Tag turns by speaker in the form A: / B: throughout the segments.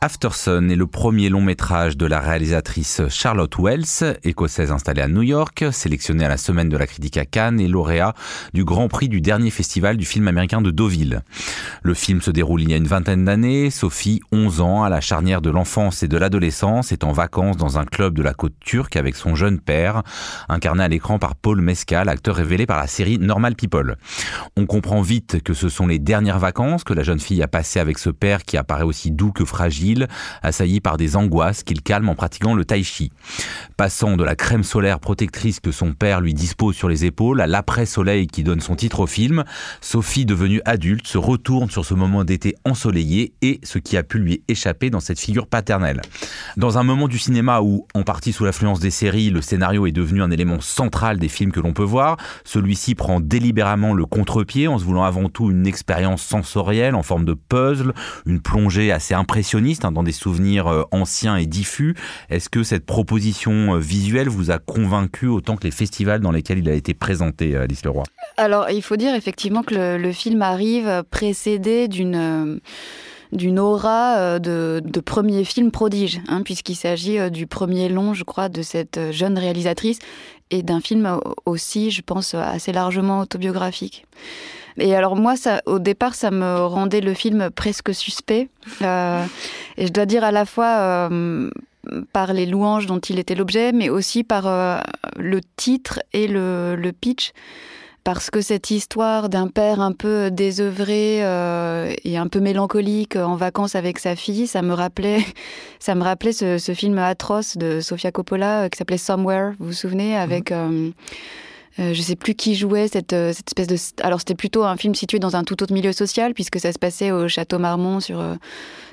A: Aftersun est le premier long métrage de la réalisatrice Charlotte Wells, écossaise installée à New York, sélectionnée à la semaine de la critique à Cannes et lauréat du Grand Prix du dernier festival du film américain de Deauville. Le film se déroule il y a une vingtaine d'années. Sophie, 11 ans, à la charnière de l'enfance et de l'adolescence, est en vacances dans un club de la côte turque avec son jeune père, incarné à l'écran par Paul Mescal, acteur révélé par la série Normal People. On comprend vite que ce sont les dernières vacances que la jeune fille a passées avec ce père qui apparaît aussi doux que fragile assailli par des angoisses qu'il calme en pratiquant le tai chi. Passant de la crème solaire protectrice que son père lui dispose sur les épaules à l'après-soleil qui donne son titre au film, Sophie, devenue adulte, se retourne sur ce moment d'été ensoleillé et ce qui a pu lui échapper dans cette figure paternelle. Dans un moment du cinéma où, en partie sous l'influence des séries, le scénario est devenu un élément central des films que l'on peut voir, celui-ci prend délibérément le contre-pied en se voulant avant tout une expérience sensorielle en forme de puzzle, une plongée assez impressionniste Hein, dans des souvenirs euh, anciens et diffus. Est-ce que cette proposition euh, visuelle vous a convaincu autant que les festivals dans lesquels il a été présenté, euh, Alice Leroy?
B: Alors, il faut dire effectivement que le, film arrive précédé d'une d'une aura de, premier film prodige, hein, puisqu'il s'agit du premier long, je crois, de cette jeune réalisatrice et d'un film aussi, je pense, assez largement autobiographique. Et alors moi, ça, au départ, ça me rendait le film presque suspect. Euh, et je dois dire à la fois euh, par les louanges dont il était l'objet, mais aussi par euh, le titre et le, le, pitch. Parce que cette histoire d'un père un peu désœuvré et un peu mélancolique en vacances avec sa fille, ça me rappelait, ça me rappelait ce, ce film atroce de Sofia Coppola qui s'appelait Somewhere, vous vous souvenez, avec... Mhm. Euh, je sais plus qui jouait cette, euh, cette espèce de. Alors c'était plutôt un film situé dans un tout autre milieu social puisque ça se passait au château Marmont sur, euh,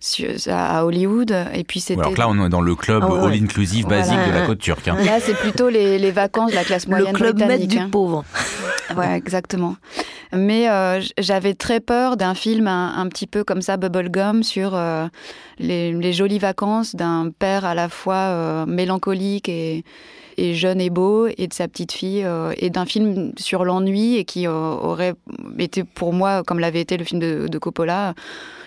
B: sur à Hollywood et puis c'était.
A: Alors là on est dans le club ah all inclusive basique de la côte turque. Hein.
B: Là c'est plutôt les, les, vacances de la classe moyenne
C: le club
B: britannique.
C: du hein. pauvre.
B: ouais exactement. Mais j'avais très peur d'un film un, un, petit peu comme ça bubblegum sur les, les, jolies vacances d'un père à la fois mélancolique et et jeune et beau, et de sa petite fille, euh, et d'un film sur l'ennui, et qui euh, aurait été pour moi, comme l'avait été le film de, de Coppola,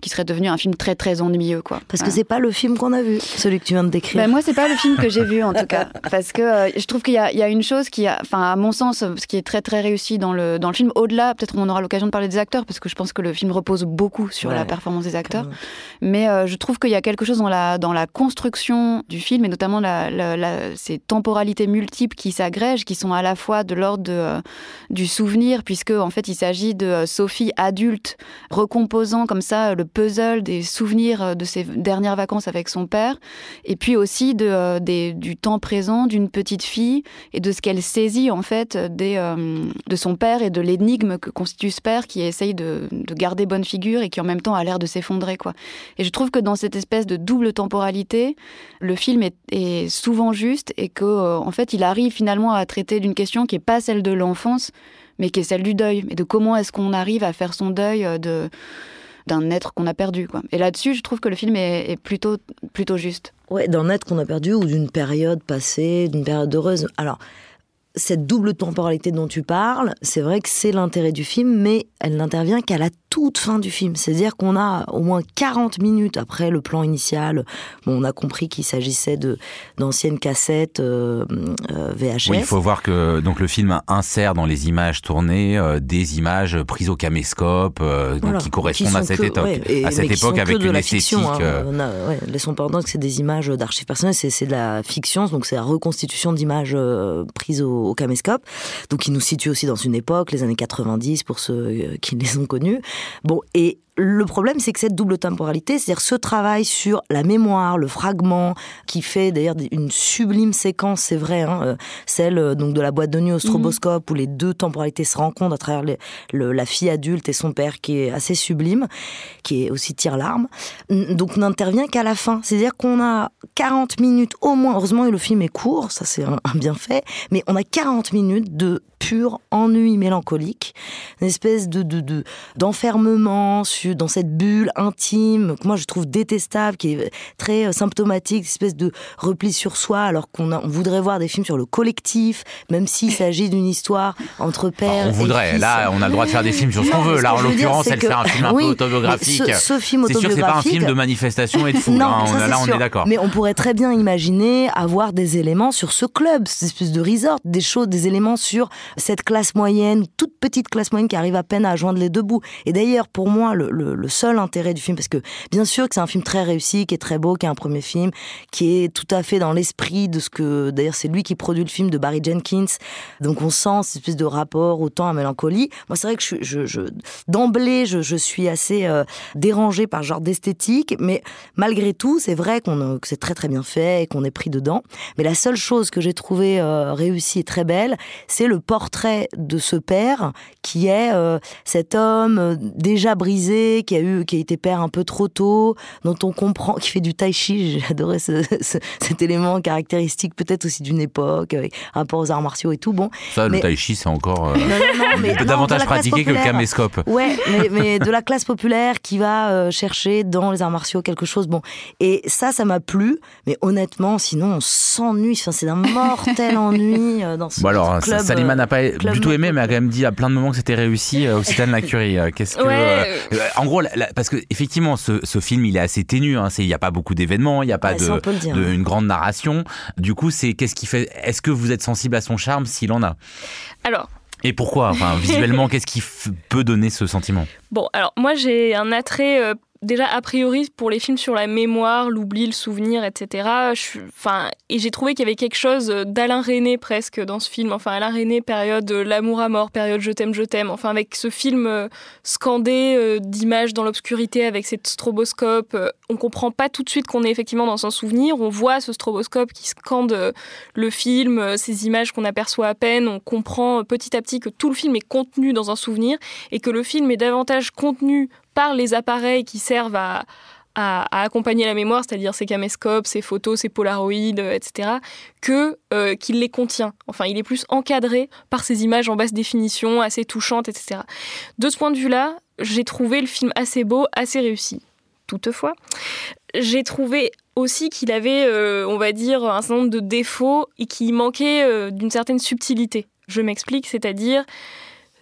B: qui serait devenu un film très très ennuyeux quoi.
C: Parce que c'est pas le film qu'on a vu, celui que tu viens de décrire.
B: Ben moi c'est pas le film que j'ai vu en tout cas, parce que euh, je trouve qu'il y, y, a une chose qui, enfin à mon sens, ce qui est très très réussi dans le dans le film. Au-delà, peut-être on aura l'occasion de parler des acteurs, parce que je pense que le film repose beaucoup sur la performance des acteurs. Mais euh, je trouve qu'il y a quelque chose dans la dans la construction du film et notamment la, la, ces temporalités multiples qui s'agrègent, qui sont à la fois de l'ordre euh, du souvenir, puisque en fait il s'agit de Sophie adulte recomposant comme ça le puzzle des souvenirs euh, de ses dernières vacances avec son père, et puis aussi de, euh, du temps présent d'une petite fille et de ce qu'elle saisit en fait euh, de son père et de l'énigme que constitue ce père qui essaye de, garder bonne figure et qui en même temps a l'air de s'effondrer. quoi. Et je trouve que dans cette espèce de double temporalité, le film est, souvent juste et qu'en en fait il arrive finalement à traiter d'une question qui n'est pas celle de l'enfance, mais qui est celle du deuil, et de comment est-ce qu'on arrive à faire son deuil de d'un être qu'on a perdu. Quoi. Et là-dessus, je trouve que le film est, plutôt, plutôt juste.
C: Ouais, d'un être qu'on a perdu ou d'une période passée, d'une période heureuse. Alors, cette double temporalité dont tu parles, c'est vrai que c'est l'intérêt du film, mais elle n'intervient qu'à la toute fin du film. C'est-à-dire qu'on a au moins 40 minutes après le plan initial. Bon, on a compris qu'il s'agissait de d'anciennes cassettes euh, euh, VHS.
A: Oui, il faut voir que donc le film insère dans les images tournées euh, des images prises au caméscope, donc qui correspondent à cette époque, à cette époque avec une esthétique. Hein.
C: laissons pendant que c'est des images d'archives personnelles, c'est de la fiction, donc c'est la reconstitution d'images prises au, au caméscope. Donc il nous situe aussi dans une époque, les années 90 pour ceux qui les ont connus. Bon, et le problème, c'est que cette double temporalité, c'est-à-dire ce travail sur la mémoire, le fragment, qui fait d'ailleurs une sublime séquence, c'est vrai, hein, euh, celle euh, donc de la boîte de nuit au stroboscope, où les deux temporalités se rencontrent à travers la fille adulte et son père, qui est assez sublime, qui est aussi tire l'arme, donc n'intervient qu'à la fin. C'est-à-dire qu'on a 40 minutes au moins, heureusement le film est court, ça c'est un, un bienfait, mais on a 40 minutes de pur ennui mélancolique, une espèce de d'enfermement de, dans cette bulle intime que moi je trouve détestable, qui est très euh, symptomatique, une espèce de repli sur soi, alors qu'on on voudrait voir des films sur le collectif, même s'il s'agit d'une histoire entre pères.
A: on voudrait. Là, on a le droit de faire des films sur ce qu'on veut. Là, en l'occurrence, elle fait un film un peu autobiographique.
C: Ce, film autobiographique. C'est sûr,
A: c'est pas un film de manifestation et de foule. non, hein. là, on est d'accord.
C: Mais on pourrait très bien imaginer avoir des éléments sur ce club, cette espèce de resort, des choses, des éléments sur cette classe moyenne, toute petite classe moyenne qui arrive à peine à joindre les deux bouts. Et d'ailleurs, pour moi, le, seul intérêt du film, parce que bien sûr que c'est un film très réussi, qui est très beau, qui est un premier film, qui est tout à fait dans l'esprit de ce que, d'ailleurs, c'est lui qui produit le film de Barry Jenkins. Donc on sent cette espèce de rapport au temps à mélancolie. Moi, c'est vrai que je, d'emblée, je, suis assez euh, dérangée par ce genre d'esthétique, mais malgré tout, c'est vrai qu'on, que c'est très très bien fait et qu'on est pris dedans. Mais la seule chose que j'ai trouvée euh, réussie et très belle, c'est le portrait de ce père qui est euh, cet homme euh, déjà brisé, qui a eu, qui a été père un peu trop tôt, dont on comprend, qui fait du tai chi. J'ai adoré cet élément caractéristique, peut-être aussi d'une époque, avec rapport aux arts martiaux et tout. Bon,
A: ça, le tai chi, c'est encore euh, davantage pratiqué que le caméscope.
C: Ouais, mais, de la classe populaire qui va chercher dans les arts martiaux quelque chose. Bon, et ça, ça m'a plu, mais honnêtement, sinon, on s'ennuie. Enfin, c'est un mortel ennui dans ce, bon alors, club.
A: Salima n'a pas du tout aimé, mais a quand même dit à plein de moments que c'était réussi euh, au Citane la Curie. Euh, qu'est-ce que, euh, en gros, parce que effectivement, ce, film, il est assez ténu. Hein, il n'y a pas beaucoup d'événements, il n'y a pas de, une grande narration. Du coup, c'est qu'est-ce qui fait Est-ce que vous êtes sensible à son charme s'il en a?
D: Alors.
A: Et pourquoi? Enfin, visuellement, qu'est-ce qui peut donner ce sentiment?
D: Bon, alors moi j'ai un attrait déjà a priori pour les films sur la mémoire, l'oubli, le souvenir, etc. enfin, et j'ai trouvé qu'il y avait quelque chose d'Alain René presque dans ce film. Enfin, Alain René, période l'amour à mort, période je t'aime, je t'aime. Enfin, avec ce film euh, scandé euh, d'images dans l'obscurité avec cette stroboscope, euh, on comprend pas tout de suite qu'on est effectivement dans un souvenir. On voit ce stroboscope qui scande le film, ces images qu'on aperçoit à peine. On comprend petit à petit que tout le film est contenu dans un souvenir et que le film est davantage contenu par les appareils qui servent à, accompagner la mémoire, c'est-à-dire ses caméscopes, ses photos, ses polaroïdes, euh, etc., que euh, qu'il les contient. Enfin, il est plus encadré par ces images en basse définition, assez touchantes, etc. De ce point de vue-là, j'ai trouvé le film assez beau, assez réussi. Toutefois, j'ai trouvé aussi qu'il avait, euh, on va dire, un certain nombre de défauts et qu'il manquait d'une certaine subtilité. Je m'explique, c'est-à-dire,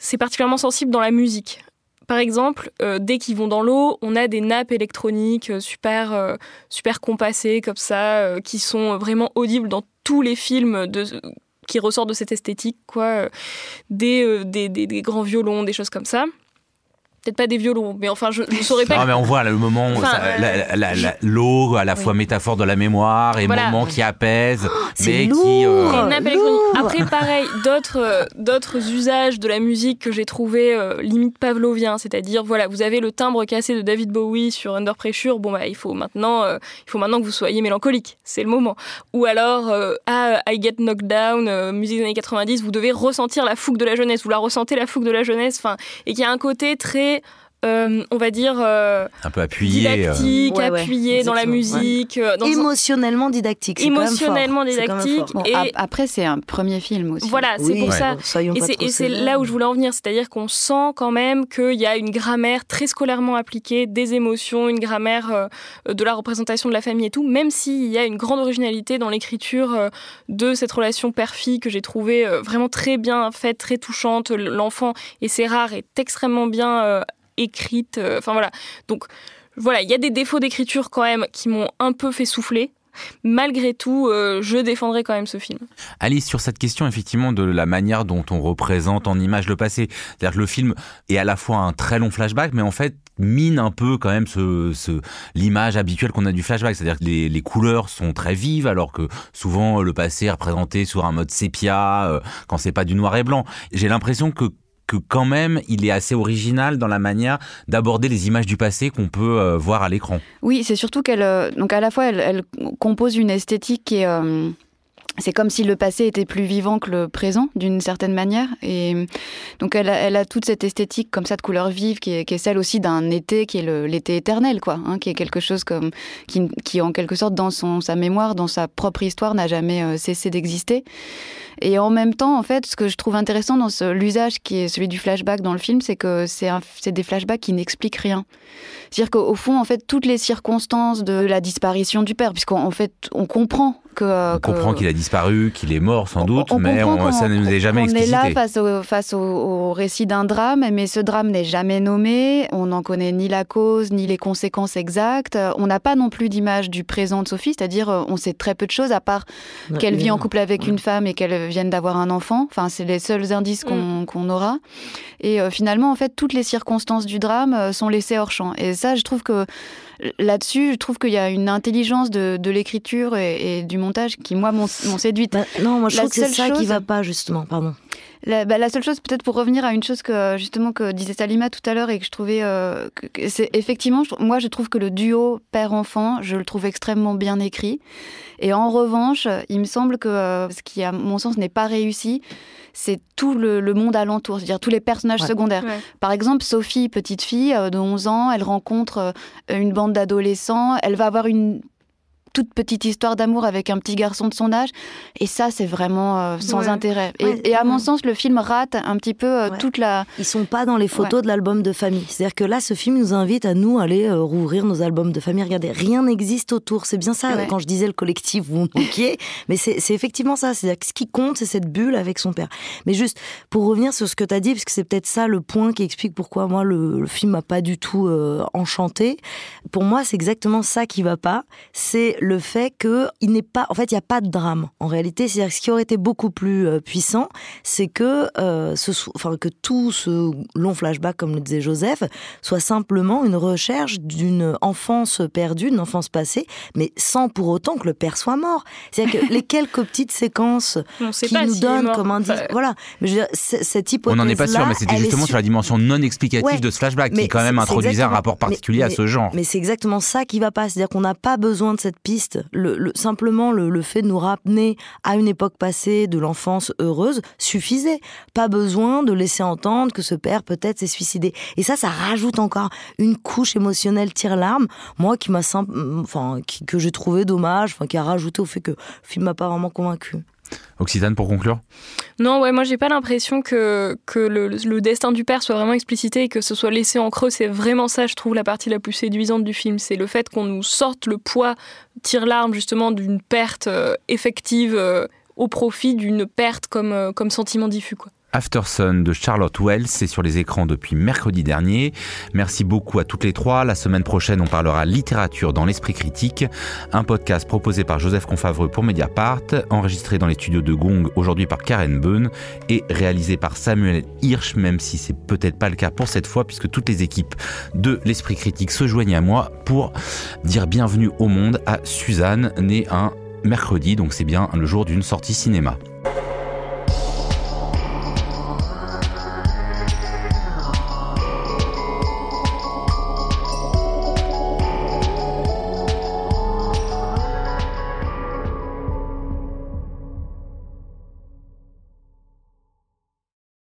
D: c'est particulièrement sensible dans la musique. Par exemple, euh, dès qu'ils vont dans l'eau, on a des nappes électroniques euh, super, euh, super compassées comme ça, qui sont vraiment audibles dans tous les films qui ressortent de cette esthétique, quoi. des, des, grands violons, des choses comme ça peut-être pas des violons, mais enfin, je ne saurais pas.
A: Non, mais on voit le moment, l'eau, à la fois métaphore de la mémoire et moment qui apaise, oh, mais qui.
D: Euh... Après, pareil, d'autres euh, d'autres usages de la musique que j'ai trouvé euh, limite pavlovien, c'est-à-dire, voilà, vous avez le timbre cassé de David Bowie sur Under Pressure, bon, bah, il faut maintenant, euh, il faut maintenant que vous soyez mélancolique, c'est le moment. Ou alors, à I Get Knocked Down, musique des années 90, vous devez ressentir la fougue de la jeunesse, vous la ressentez la fougue de la jeunesse, enfin, et qu'il y a un côté très it euh, on va dire euh,
A: un peu appuyé,
D: euh. didactique, appuyé dans la musique,
C: émotionnellement didactique,
D: émotionnellement didactique.
B: et après, c'est un premier film aussi.
D: Voilà, c'est pour ça. et c'est là où je voulais en venir, c'est-à-dire qu'on sent quand même qu'il y a une grammaire très scolairement appliquée, des émotions, une grammaire de la représentation de la famille et tout, même s'il y a une grande originalité dans l'écriture de cette relation père-fille que j'ai trouvée vraiment très bien faite, très touchante. L'enfant, et c'est rare, est extrêmement bien écrite. Euh, enfin voilà. Donc voilà, il y a des défauts d'écriture quand même qui m'ont un peu fait souffler. Malgré tout, euh, je défendrai quand même ce film.
A: Alice, sur cette question effectivement de la manière dont on représente en image le passé, c'est-à-dire que le film est à la fois un très long flashback, mais en fait mine un peu quand même ce, l'image habituelle qu'on a du flashback, c'est-à-dire que les, couleurs sont très vives, alors que souvent le passé est représenté sur un mode sépia, euh, quand c'est pas du noir et blanc. J'ai l'impression que que quand même il est assez original dans la manière d'aborder les images du passé qu'on peut euh, voir à l'écran.
B: Oui, c'est surtout qu'elle, euh, donc à la fois elle, compose une esthétique qui est euh, c'est comme si le passé était plus vivant que le présent d'une certaine manière. Et donc elle a, toute cette esthétique comme ça de couleur vive qui est, celle aussi d'un été qui est l'été éternel quoi hein, qui est quelque chose comme qui, qui, en quelque sorte dans son sa mémoire dans sa propre histoire n'a jamais euh, cessé d'exister. Et en même temps en fait ce que je trouve intéressant dans l'usage qui est celui du flashback dans le film c'est que c'est des flashbacks qui n'expliquent rien. C'est-à-dire qu'au fond en fait toutes les circonstances de la disparition du père puisqu'en fait on comprend que,
A: on
B: que...
A: comprend qu'il a disparu, qu'il est mort sans doute, on, on mais on, ça ne nous est jamais
B: on
A: explicité.
B: On est là face au, face au, au récit d'un drame, mais ce drame n'est jamais nommé, on n'en connaît ni la cause, ni les conséquences exactes. On n'a pas non plus d'image du présent de Sophie, c'est-à-dire on sait très peu de choses, à part qu'elle vit en couple avec une femme et qu'elle vienne d'avoir un enfant. Enfin, c'est les seuls indices qu'on mm. qu aura. Et euh, finalement, en fait, toutes les circonstances du drame euh, sont laissées hors champ. Et ça, je trouve que là-dessus, je trouve qu'il y a une intelligence de, de l'écriture et, et, du montage qui, moi, m'ont séduite.
C: Bah, non, moi, je la trouve que c'est ça chose... qui va pas, justement. Pardon.
B: La, bah, la seule chose, peut-être pour revenir à une chose que justement que disait Salima tout à l'heure et que je trouvais, euh, c'est effectivement, je, moi je trouve que le duo père-enfant, je le trouve extrêmement bien écrit. Et en revanche, il me semble que euh, ce qui, à mon sens, n'est pas réussi, c'est tout le, le, monde alentour, c'est-à-dire tous les personnages
D: ouais.
B: secondaires.
D: Ouais.
B: Par exemple, Sophie, petite fille euh, de 11 ans, elle rencontre euh, une bande d'adolescents, elle va avoir une toute petite histoire d'amour avec un petit garçon de son âge et ça c'est vraiment euh, sans
D: Ouais.
B: intérêt et,
C: Ouais,
B: et à mon sens le film rate un petit peu euh, toute la
C: Ils sont pas dans les photos de l'album de famille. C'est-à-dire que là, ce film nous invite à nous aller euh, rouvrir nos albums de famille. Regardez, rien n'existe autour. C'est bien ça. Quand je disais le collectif, vous moquez, mais c'est c'est effectivement ça. C'est-à-dire que ce qui compte, c'est cette bulle avec son père. Mais juste pour revenir sur ce que tu as dit, parce que c'est peut-être ça le point qui explique pourquoi moi le, le film m'a pas du tout enchanté. Pour moi, c'est exactement ça qui va pas. C'est le fait que il n'est pas, en fait, il n'y a pas de drame. En réalité, c'est-à-dire ce qui aurait été beaucoup plus euh, puissant, c'est que, euh, ce, enfin, que tout ce long flashback, comme le disait Joseph, soit simplement une recherche d'une enfance perdue, d'une enfance passée, mais sans pour autant que le père soit mort. C'est-à-dire que les quelques petites séquences
D: On
C: qui nous donnent comme indice,
D: Enfin,
C: voilà. Mais je veux dire, c- cette
A: On
C: hypothèse
A: n'en est pas sûr, mais c'était justement sur la dimension non explicative
C: Ouais,
A: de ce flashback
C: mais
A: qui quand même introduisait un rapport particulier
C: mais-
A: à ce genre.
C: Mais c'est exactement ça qui va pas. C'est-à-dire qu'on n'a pas besoin de cette simplement, le, fait de nous ramener à une époque passée de l'enfance heureuse suffisait. Pas besoin de laisser entendre que ce père peut-être s'est suicidé. Et ça, ça rajoute encore une couche émotionnelle tire-larme. Moi, qui m'a enfin, que j'ai trouvé dommage, qui a rajouté au fait que le film m'a pas vraiment convaincu.
A: Occitane, pour conclure
D: Non, ouais, moi j'ai pas l'impression que, le, destin du père soit vraiment explicité et que ce soit laissé en creux. C'est vraiment ça, je trouve, la partie la plus séduisante du film. C'est le fait qu'on nous sorte le poids, tire l'arme justement d'une perte euh, effective euh, au profit d'une perte comme, euh, comme sentiment diffus. Quoi.
A: After Sun de Charlotte Wells, c'est sur les écrans depuis mercredi dernier. Merci beaucoup à toutes les trois. La semaine prochaine, on parlera littérature dans l'esprit critique, un podcast proposé par Joseph Confavreux pour Mediapart, enregistré dans les studios de Gong aujourd'hui par Karen Beun et réalisé par Samuel Hirsch, même si c'est peut-être pas le cas pour cette fois puisque toutes les équipes de l'esprit critique se joignent à moi pour dire bienvenue au monde à Suzanne, née un mercredi, donc c'est bien le jour d'une sortie cinéma.